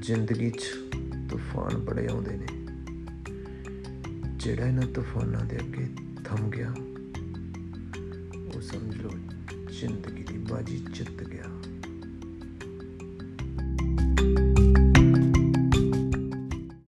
ਜ਼ਿੰਦਗੀ 'ਚ ਤੂਫਾਨ ਬੜੇ ਆਉਂਦੇ ਨੇ। ਜਿਹੜਾ ਇਹਨਾਂ ਤੂਫਾਨਾਂ ਦੇ ਅੱਗੇ ਥੰਮ ਗਿਆ, ਉਹ ਸਮਝ ਲਓ ਜ਼ਿੰਦਗੀ ਦੀ ਬਾਜੀ ਜਿੱਤ ਗਿਆ।